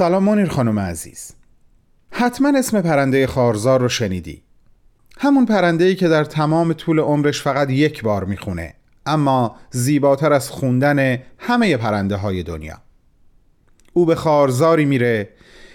سلام منیر خانم عزیز. حتما اسم پرنده خارزار رو شنیدی. همون پرنده ای که در تمام طول عمرش فقط یک بار می‌خونه اما زیباتر از خوندن همه پرنده های دنیا. او به خارزاری میره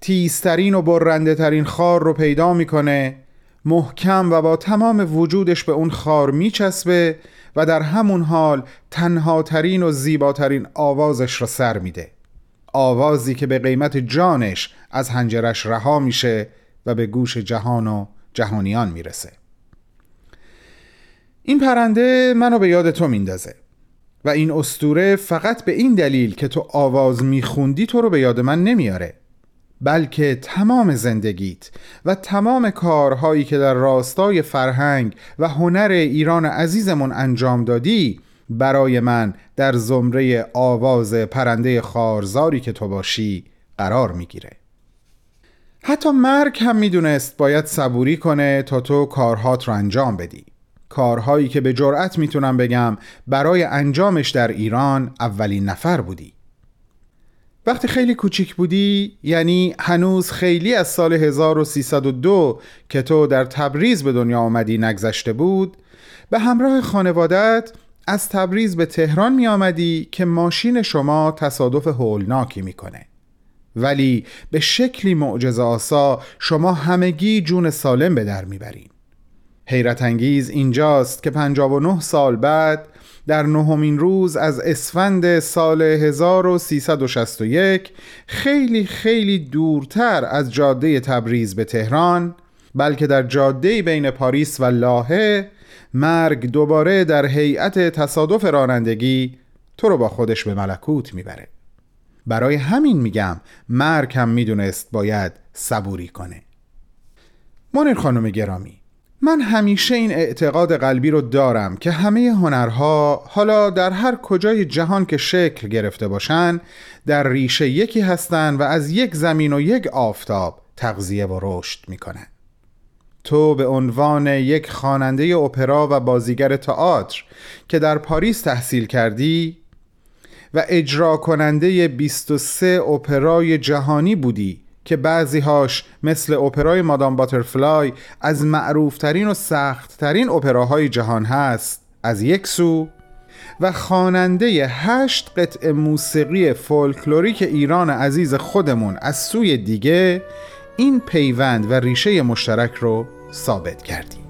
تیزترین و برنده ترین خار رو پیدا می‌کنه محکم و با تمام وجودش به اون خار میچسبه و در همون حال تنها ترین و زیباترین آوازش رو سر میده. آوازی که به قیمت جانش از هنجرش رها میشه و به گوش جهان و جهانیان می‌رسه. این پرنده منو به یاد تو میندازه و این استوره فقط به این دلیل که تو آواز میخوندی تو رو به یاد من نمیاره بلکه تمام زندگیت و تمام کارهایی که در راستای فرهنگ و هنر ایران عزیزمون انجام دادی برای من در زمره آواز پرنده خارزاری که تو باشی قرار می‌گیره. حتی مرگ هم می‌دونست باید صبوری کنه تا تو کارهات رو انجام بدی. کارهایی که به جرأت می‌تونم بگم برای انجامش در ایران اولین نفر بودی. وقتی خیلی کوچیک بودی یعنی هنوز خیلی از سال 1302 که تو در تبریز به دنیا آمدی نگذشته بود به همراه خانوادت از تبریز به تهران می آمدی که ماشین شما تصادف هولناکی می‌کنه. ولی به شکلی معجزه آسا شما همگی جون سالم به در می‌برین. حیرت انگیز اینجاست که 59 سال بعد در نهمین روز از اسفند سال 1361 خیلی خیلی دورتر از جاده تبریز به تهران بلکه در جاده بین پاریس و لاهه مرگ دوباره در هیئت تصادف رانندگی تو رو با خودش به ملکوت می‌بره. برای همین میگم مرگ هم می‌دونست باید صبوری کنه. منیر خانم گرامی من همیشه این اعتقاد قلبی رو دارم که همه هنرها حالا در هر کجای جهان که شکل گرفته باشن در ریشه یکی هستن و از یک زمین و یک آفتاب تغذیه و رشد می‌کنن. تو به عنوان یک خواننده اپرا و بازیگر تئاتر که در پاریس تحصیل کردی و اجرا کننده 23 اپرای جهانی بودی که بعضیهاش مثل اپرای مادام باترفلای از معروفترین و سختترین اپراهای جهان هست از یک سو و خواننده هشت قطع موسیقی فولکلوریک ایران عزیز خودمون از سوی دیگه این پیوند و ریشه مشترک رو ثابت کردیم.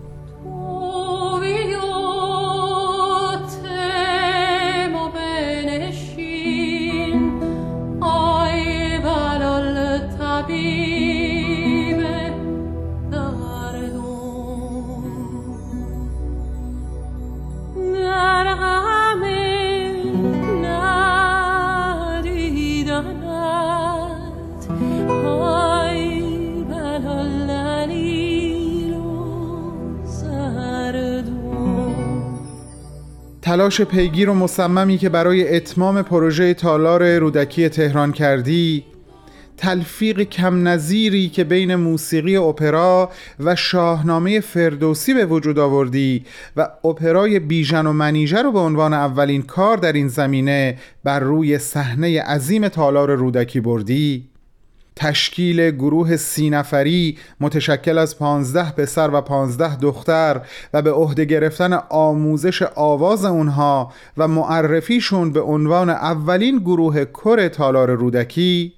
تلاش پیگیر و مصممی که برای اتمام پروژه تالار رودکی تهران کردی تلفیق کم نظیری که بین موسیقی اپرا و شاهنامه فردوسی به وجود آوردی و اپرای بیژن و منیژه رو به عنوان اولین کار در این زمینه بر روی صحنه عظیم تالار رودکی بردی. تشکیل گروه سی نفری متشکل از پانزده پسر و پانزده دختر و به عهده گرفتن آموزش آواز اونها و معرفیشون به عنوان اولین گروه کر تالار رودکی.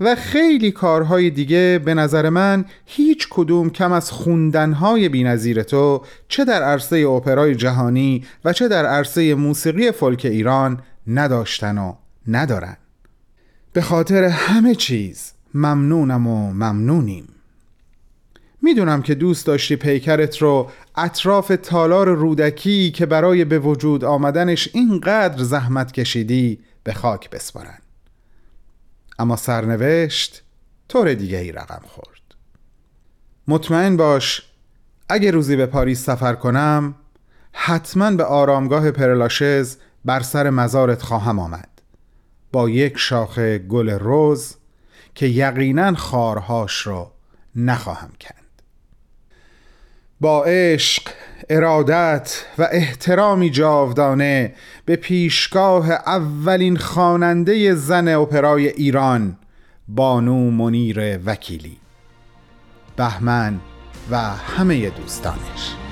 و خیلی کارهای دیگه به نظر من هیچ کدوم کم از خوندنهای بینظیر تو چه در عرصه اپرای جهانی و چه در عرصه موسیقی فولک ایران نداشتن و ندارن. به خاطر همه چیز ممنونم و ممنونیم. می‌دونم که دوست داشتی پیکرت رو اطراف تالار رودکی که برای به وجود آمدنش اینقدر زحمت کشیدی به خاک بسپارن اما سرنوشت طور دیگه ای رقم خورد. مطمئن باش اگه روزی به پاریس سفر کنم حتما به آرامگاه پرلاشز بر سر مزارت خواهم آمد. با یک شاخه گل روز که یقینا خارهاش رو نخواهم کند. با عشق ارادت و احترامی جاودانه به پیشگاه اولین خواننده زن اپرای ایران بانو منیر وکیلی. بهمن و همه دوستانش.